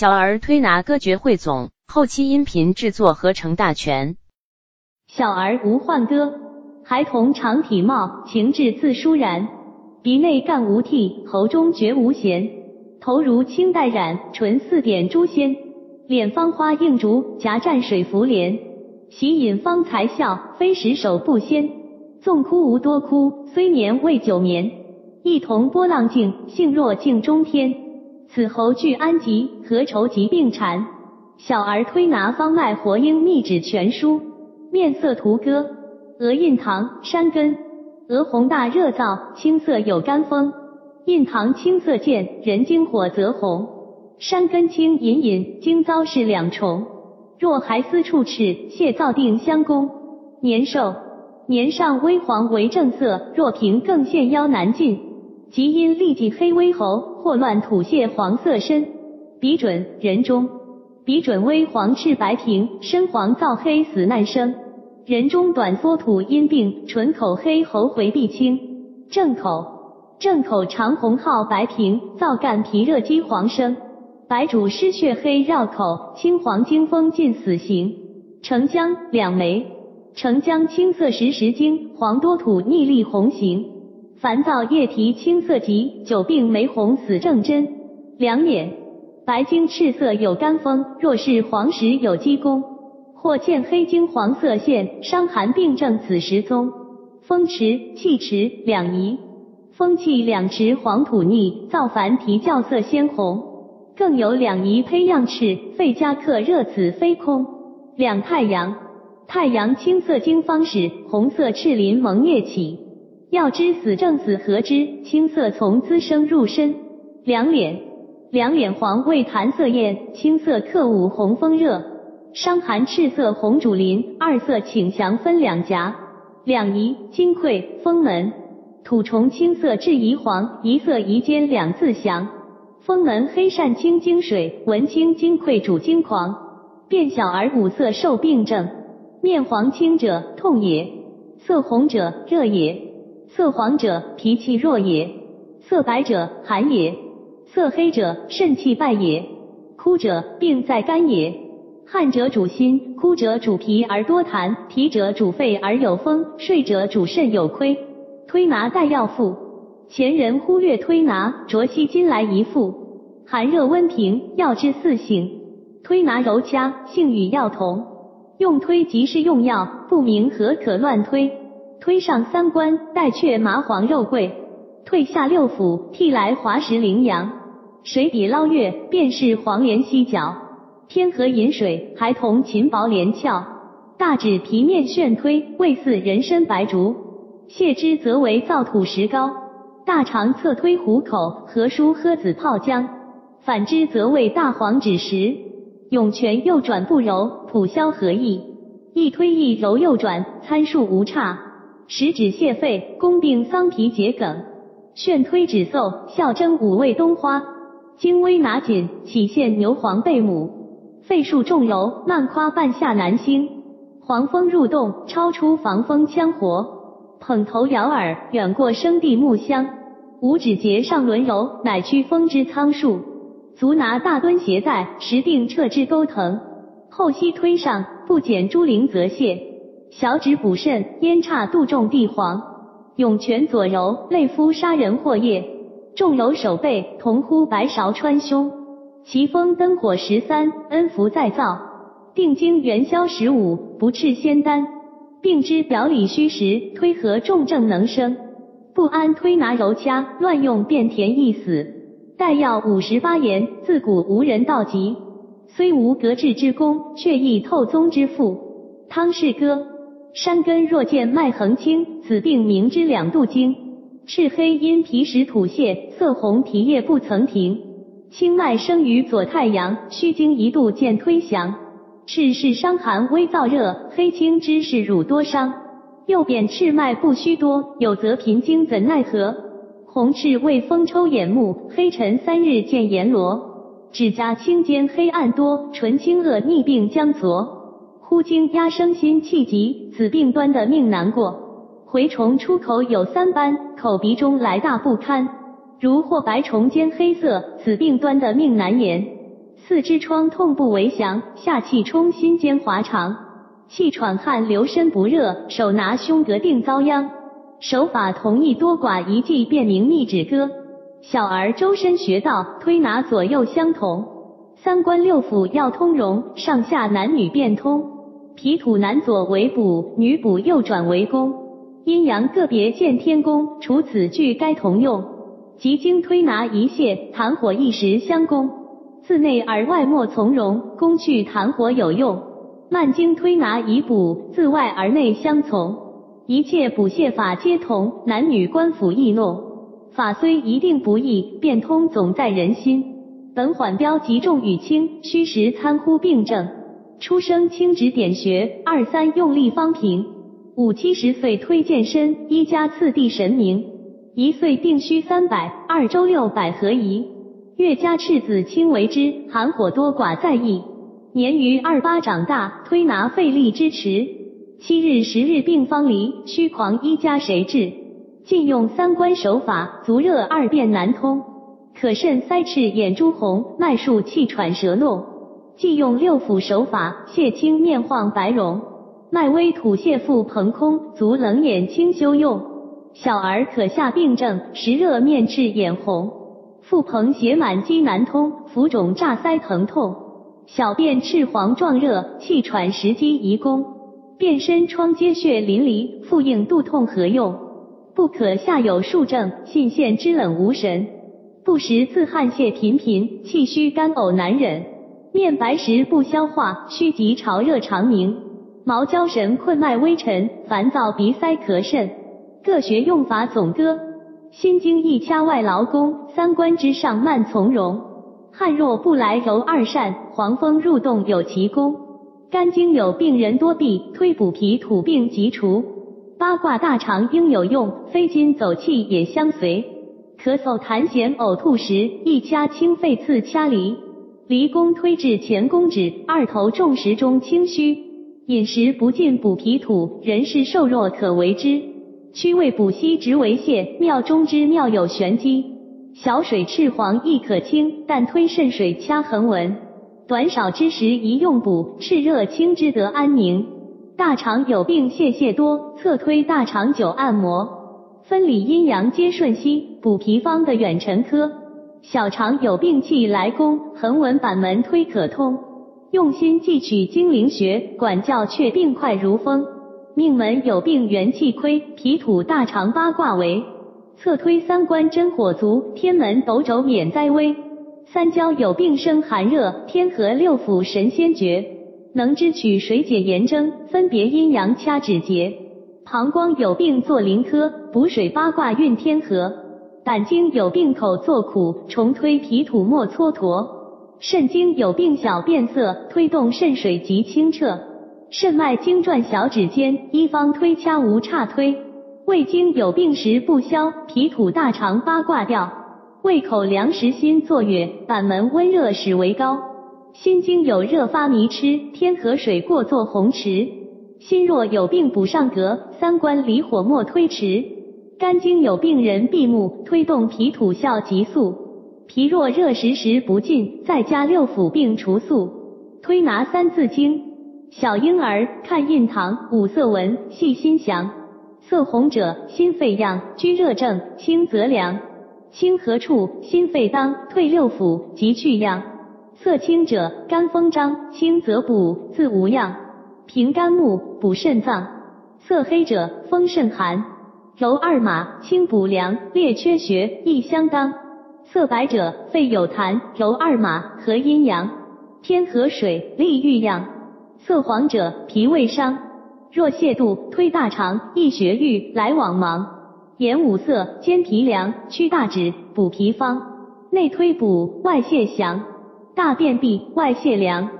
小儿推拿歌诀汇总，后期音频制作合成大全。小儿无患歌，孩童常体貌，情志自舒然。鼻内干无涕，喉中绝无涎，头如青黛染，唇似点朱仙，脸方花映烛，颊蘸水浮莲。喜饮方才笑，非时手不鲜。纵哭无多哭，虽眠未久眠。一同波浪静，性若镜中天。此喉具安疾，何愁疾病缠？小儿推拿方脉活婴秘旨全书。面色涂歌，额印堂，山根，额红大热燥，青色有干风。印堂青色见，人经火则红。山根青隐隐，经遭是两重。若还思触齿，泄燥定相攻。年寿，年上微黄为正色，若平更现腰难进。即因痢疾黑微喉，或乱吐泻黄色身。鼻准人中，鼻准微黄赤白平，身黄燥黑死难生。人中短缩吐阴病，唇口黑喉回闭清。正口，正口长红好白平，燥干皮热积黄生。白主失血黑绕口，青黄经风尽死行。澄江两枚，澄江青色时时经，黄多吐逆利红行。烦躁液体青色急，久病眉红死正真。两眼白睛赤色有干风，若是黄时有积宫，或见黑睛黄色现，伤寒病症此时踪。风池气池两仪，风气两池黄土腻，燥烦啼叫色鲜红。更有两仪胚样赤，肺加克热此非空。两太阳，太阳青色经方始，红色赤鳞蒙叶起。要知死正死何之？青色从滋生入身。两脸，两脸黄为痰色艳，青色克五红风热。伤寒赤色红主鳞，二色请详分两颊。两仪金匮风门，土虫青色至宜黄，一色宜间两字详。风门黑善清经水，文清金匮主惊狂。变小儿五色受病症，面黄青者痛也，色红者热也。色黄者脾气弱也，色白者寒也，色黑者肾气败也，枯者病在肝也。汗者主心，枯者主脾而多痰，脾者主肺而有风，睡者主肾有亏。推拿带药腹，前人忽略推拿，浊息今来一腹。寒热温平，药之四性，推拿揉掐，性与药同。用推即是用药，不明何可乱推。推上三关，带却麻黄肉桂；退下六腑，替来滑石羚羊。水底捞月，便是黄连犀角；天河饮水，还同秦薄连翘。大指皮面旋推，味似人参白术；泻之则为燥土石膏。大肠侧推虎口，何舒诃子泡姜；反之则为大黄枳实。涌泉右转不揉，普消何意。一推一揉右转，参数无差。食指泻肺，宫病桑皮桔梗；旋推指奏，笑征五味冬花。精微拿紧，起现牛黄贝母。肺数重柔，慢夸半夏南星。黄蜂入洞，超出防风枪活。捧头摇耳，远过生地木香。五指节上轮柔，乃驱风之苍树。足拿大敦斜在，时定撤之钩藤。后膝推上，不减猪苓则泻。小指补肾，咽岔杜仲地黄；涌泉左揉，类敷杀人祸业；重揉手背，同呼白芍穿胸。奇风灯火十三，恩福再造；定经元宵十五，不赤仙丹。病之表里虚实，推和重症能生。不安推拿揉掐，乱用便填易死。带药五十八言，自古无人道及。虽无隔治之功，却亦透宗之父。汤氏歌。山根若见脉横清，此病名之两度经。赤黑因皮实吐泻，色红皮液不曾停。清脉生于左太阳，虚经一度见推详。赤是伤寒微燥热，黑青之是乳多伤。右扁赤脉不虚多，有则贫经怎奈何？红赤为风抽眼目，黑沉三日见阎罗。指甲青尖黑暗多，唇青恶逆病将浊。呼惊压生心气急，此病端的命难过。蛔虫出口有三斑，口鼻中来大不堪。如或白虫兼黑色，此病端的命难言。四肢疮痛不为详，下气冲心间滑长，气喘汗流身不热，手拿胸膈定遭殃。手法同意多寡一记便明密指歌。小儿周身穴道推拿左右相同，三关六腑要通融，上下男女变通。脾土男左为补，女补右转为攻，阴阳个别见天宫。除此句该同用。即经推拿一泻，痰火一时相攻，自内而外莫从容，攻去痰火有用。慢经推拿以补，自外而内相从，一切补泻法皆同，男女官府易弄。法虽一定不易，变通总在人心。本缓标极重与轻，虚实参乎病症。初生轻指点穴，二三用力方平。五七十岁推健身，一加次第神明。一岁定虚三百，二周六百合宜。月加赤子轻为之，寒火多寡在意。年逾二八长大，推拿费力支持。七日十日病方离，虚狂一家谁治？禁用三关手法，足热二便难通，可慎腮赤眼珠红，脉数气喘舌弄。忌用六腑手法，泻清面黄白容，脉微吐泻腹膨空，足冷眼清修用。小儿可下病症，时热面赤眼红，腹膨血满积难通，浮肿炸腮疼痛，小便赤黄壮热，气喘时积遗宫，遍身疮疖血淋漓，腹硬肚痛何用？不可下有数症，信现肢冷无神，不时自汗泄频频，气虚干呕难忍，面白时不消化，虚极潮热肠鸣，毛焦神困脉微沉，烦躁鼻塞咳甚。各学用法总歌。心经一掐外劳宫，三关之上慢从容。汗若不来揉二扇，黄风入洞有其功。肝经有病人多避，推补脾土病即除。八卦大肠应有用，飞筋走气也相随。咳嗽痰涎呕吐时，一掐清肺刺掐离。离宫推至前宫指，二头重时中清虚。饮食不进补脾土，人是瘦弱可为之。虚胃补息直为泻，妙中之妙有玄机。小水赤黄亦可清，但推肾水掐横纹。短少之时宜用补，炽热清之得安宁。大肠有病泄泻多，侧推大肠久按摩，分理阴阳皆顺息，补脾方的远陈科。小肠有病气来攻，横纹板门推可通，用心汲取精灵穴，管教却病快如风。命门有病元气亏，脾土大肠八卦为，侧推三关真火足，天门斗肘免灾危。三焦有病生寒热，天河六腑神仙诀。能支取水解炎症，分别阴阳掐指节。膀胱有病做灵科，补水八卦运天河。胆经有病口作苦，重推脾土莫蹉跎。肾经有病小便色，推动肾水极清澈。肾脉经转小指尖，一方推掐无岔推。胃经有病时不消，脾土大肠八卦调。胃口凉时心作月，板门温热始为高。心经有热发迷痴，天河水过作红池。心若有病补上格，三关离火莫推迟。肝经有病人闭目，推动脾土效急速。脾弱热时时不进，再加六腑并除速。推拿三字经。小婴儿看印堂，五色纹细心详。色红者心肺样，居热症，清则凉。清何处？心肺当，退六腑，即去样。色青者，肝风张，清则补，自无恙。平肝木，补肾脏。色黑者，风肾寒。揉二马，清补凉，列缺穴，亦相当。色白者，肺有痰，揉二马，和阴阳。天河水，利欲养。色黄者，脾胃伤。若泻肚，推大肠，益血瘀，来往忙。眼五色，兼脾凉，祛大指，补脾方。内推补，外泻降。大便闭，外泄凉，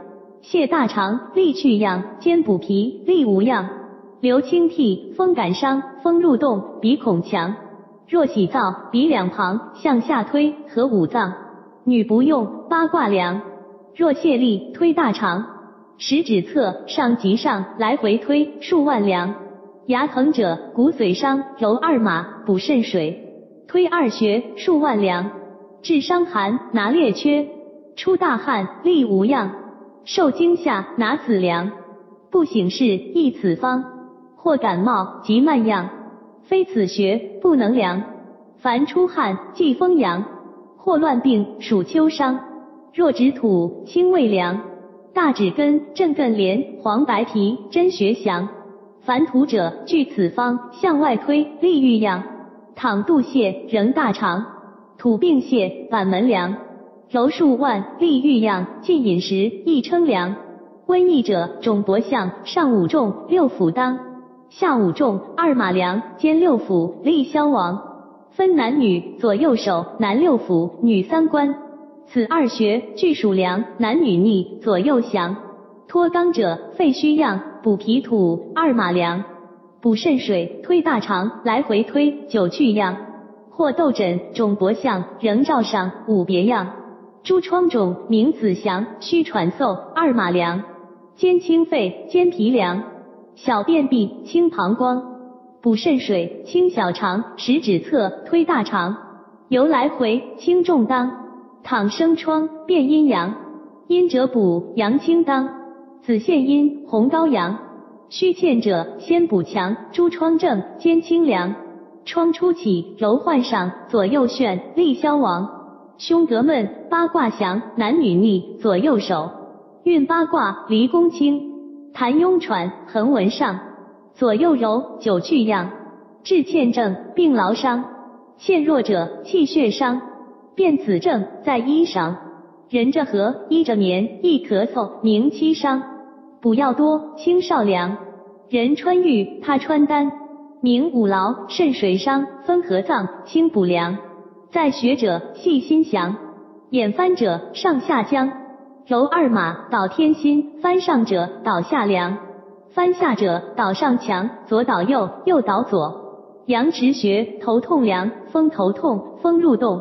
泻大肠，利去痒，兼补脾，利无恙。流清涕，风感伤，风入洞，鼻孔强。若喜燥，鼻两旁向下推，合五脏。女不用，八卦凉。若泄力，推大肠，食指侧上及上来回推，数万凉。牙疼者，骨髓伤，揉二马，补肾水，推二穴，数万凉。治伤寒，拿列缺。出大汗，力无恙。受惊吓，拿此凉。不省事，益此方。或感冒，即慢样。非此穴，不能凉。凡出汗，即风阳。或乱病，属秋伤。若指土，清胃凉。大指根、正艮连、黄白皮、真穴详。凡土者，据此方向外推，利欲养。倘肚泻，仍大肠。土病泻，板门凉。揉数万，利欲养。进饮食，亦称凉。瘟疫者，肿薄相，上五重，六腑当，下五重，二马梁，兼六腑，利消亡。分男女，左右手，男六腑，女三关。此二穴俱属凉，男女逆，左右降。脱肛者，肺虚样，补脾土，二马梁。补肾水，推大肠，来回推，九去样。或痘疹，肿薄象，仍照上，五别样。诸疮肿，名子祥，虚喘嗽，二马梁。兼清肺，兼脾凉，小便闭，清膀胱，补肾水，清小肠，食指侧，推大肠，由来回，清重当。躺生疮，变阴阳，阴者补，阳清当。子献阴，红高阳。虚欠者，先补强。诸疮症，兼清凉。疮初起，揉患上，左右旋，利消亡。胸膈闷，八卦详，男女逆，左右手。运八卦，离宫清，痰壅喘，横纹上，左右揉，九去样。治欠症，病劳伤，欠弱者气血伤，辨此症在衣裳。人着和，衣着棉，易咳嗽，名七伤。补药多，清少凉。人穿玉，他穿丹，名五劳。肾水伤，分合脏，清补凉。在学者细心详，眼翻者上下僵。揉二马，导天心；翻上者倒下梁，翻下者倒上墙。左倒右，右倒左。阳池穴，头痛凉，风头痛，风入洞。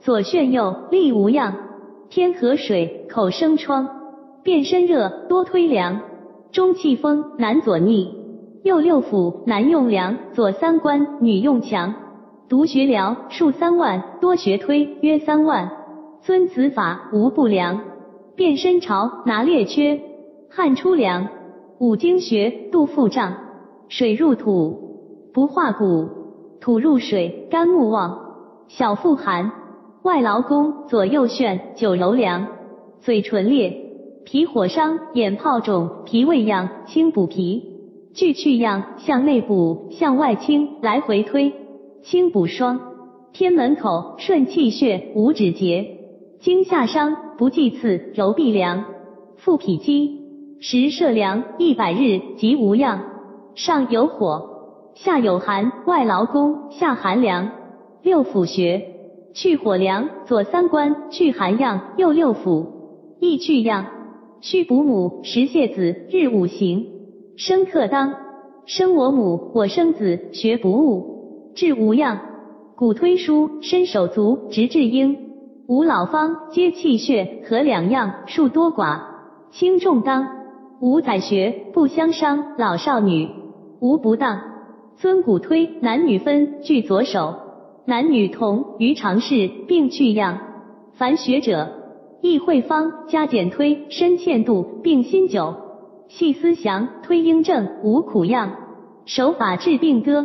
左旋右，力无恙。天河水，口生疮。变身热，多推凉。中气风，男左逆。右六腑，男用凉，左三关，女用强。独学疗，数三万，多学推，约三万。遵此法，无不良。变身潮，拿列缺，汗出凉。五经穴，肚腹胀，水入土，不化骨；土入水，肝木旺。小腹寒，外劳宫，左右旋，九柔凉。嘴唇裂，脾火伤，眼泡肿，脾胃痒，清补脾。聚去样，向内补，向外清，来回推，清补霜。天门口，顺气血，五指节。经下伤。不忌刺，柔必凉。腹脾积，时摄凉一百日，即无恙。上有火，下有寒，外劳宫，下寒凉。六腑穴，去火凉，左三关，去寒样，右六腑，益去样。虚补母，食泻子，日五行。生克当，生我母，我生子，学不误，治无恙。骨推书，伸手足，直至婴。五老方皆气血和两样，数多寡，轻重当。五载学不相伤，老少女无不当。尊骨推，男女分，具左手，男女同于常事，并去样。凡学者，亦会方加减推，深欠度，并心久，细思详，推应正，无苦样。手法治病歌，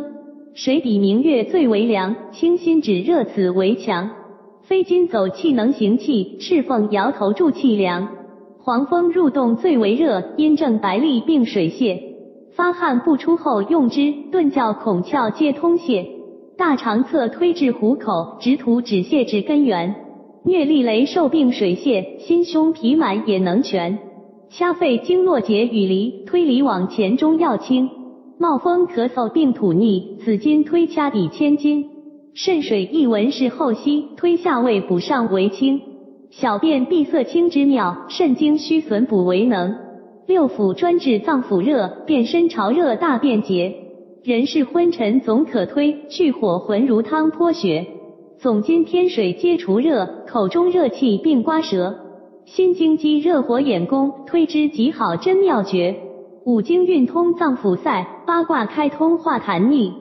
水比明月最为凉，清心止热此为强。飞金走气能行气，赤凤摇头助气凉。黄蜂入洞最为热，阴正白利并水泄。发汗不出后用之，顿教孔窍皆通泄。大肠侧推至虎口，直吐止泻至根源。疟痢雷受病水泄，心胸脾满也能全。掐肺经络结与离，推离往前中要清。冒风咳嗽并吐逆，此金推掐抵千金。肾水一闻是后溪，推下位补上为清。小便闭塞清之妙，肾精虚损补为能。六腑专治脏腑热，变身潮热大便结。人是昏沉总可推，去火浑如汤泼血。总金天水皆除热，口中热气并刮舌。心经肌热火眼功，推之极好真妙诀。五经运通脏腑塞，八卦开通化痰逆。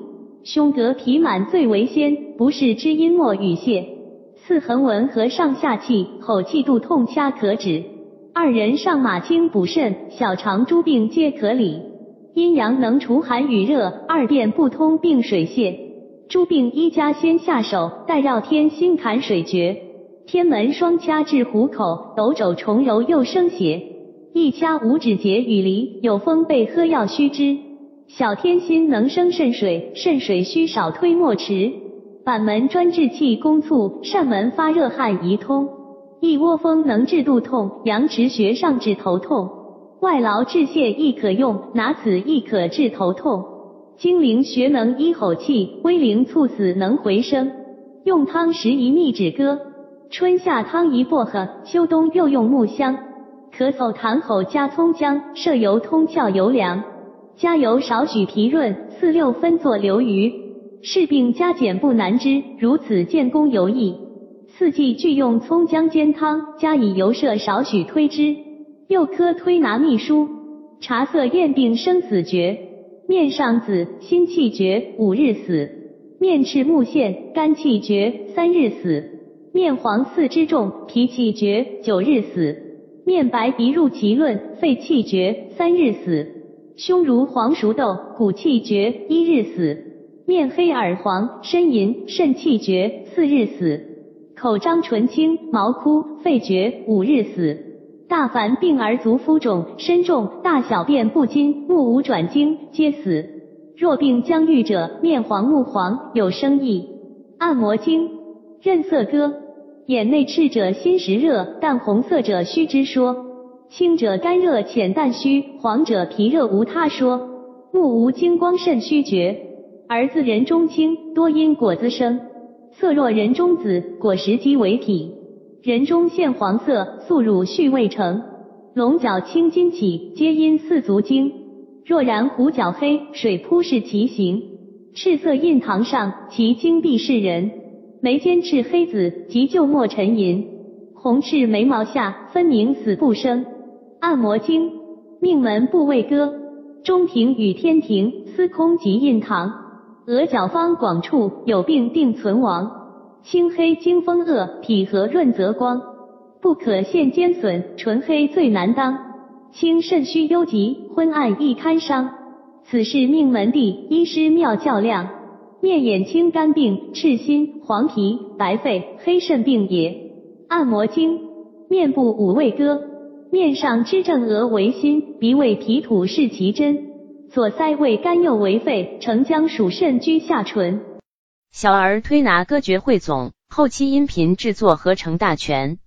胸膈脾满最为先，不是知阴末与泄。四横纹和上下气、吼气、肚痛掐可止。二人上马清补肾，小肠诸病皆可理。阴阳能除寒与热，二便不通病水泄。诸病一家先下手，待绕天心坎水诀。天门双掐至虎口，斗肘重揉又生血。一掐五指节与离，有风被喝药须知。小天心能生肾水，肾水须少推莫迟。板门专治气功促，扇门发热汗宜通。一窝蜂能治肚痛，阳池穴上治头痛。外劳治泻亦可用，拿此亦可治头痛。精灵穴能医吼气，威灵猝死能回生。用汤时宜蜜止歌，春夏汤宜薄荷，秋冬又用木香。咳嗽痰吼加葱姜，摄油通窍油凉。加油少许皮润，四六分作流鱼。是病加减不难知，如此见功尤易。四季俱用葱姜煎汤，加以油摄少许推之。又科推拿秘书，茶色验病生死诀。面上紫，心气绝，五日死；面赤目陷，肝气绝，三日死；面黄四肢重，脾气绝，九日死；面白鼻入其论，肺气绝，三日死；胸如黄熟豆，骨气绝，一日死。面黑耳黄，呻吟，肾气绝，四日死；口张唇青，毛枯，肺绝，五日死。大凡病而足肤肿、身重、大小便不精、目无转睛，皆死。若病将愈者，面黄目黄，有生意。按摩经，任色歌，眼内赤者心实热，淡红色者虚之说。青者肝热浅淡虚，黄者脾热无他说。目无精光肾虚绝。而自人中青，多因果子生；色若人中紫，果实即为体。人中现黄色，素乳续未成。龙角青筋起，皆因四足经。若然虎角黑，水扑是其形。赤色印堂上，其精必是人。眉间赤黑紫，即旧墨沉吟。红赤眉毛下，分明死不生。按摩经，命门部位歌，中庭与天庭，司空及印堂。额角方广处有病定存亡，青黑经风恶，体和润泽光，不可现兼损，纯黑最难当。青肾虚忧急，昏暗易堪伤。此事命门第医师妙较量。面眼青肝病，赤心黄皮白肺黑肾病也。按摩经，面部五味歌，面上之正额为心，鼻为脾土是其真。左腮为肝，右为肺，承浆属肾，居下唇。小儿推拿歌诀汇总，后期音频制作合成大全。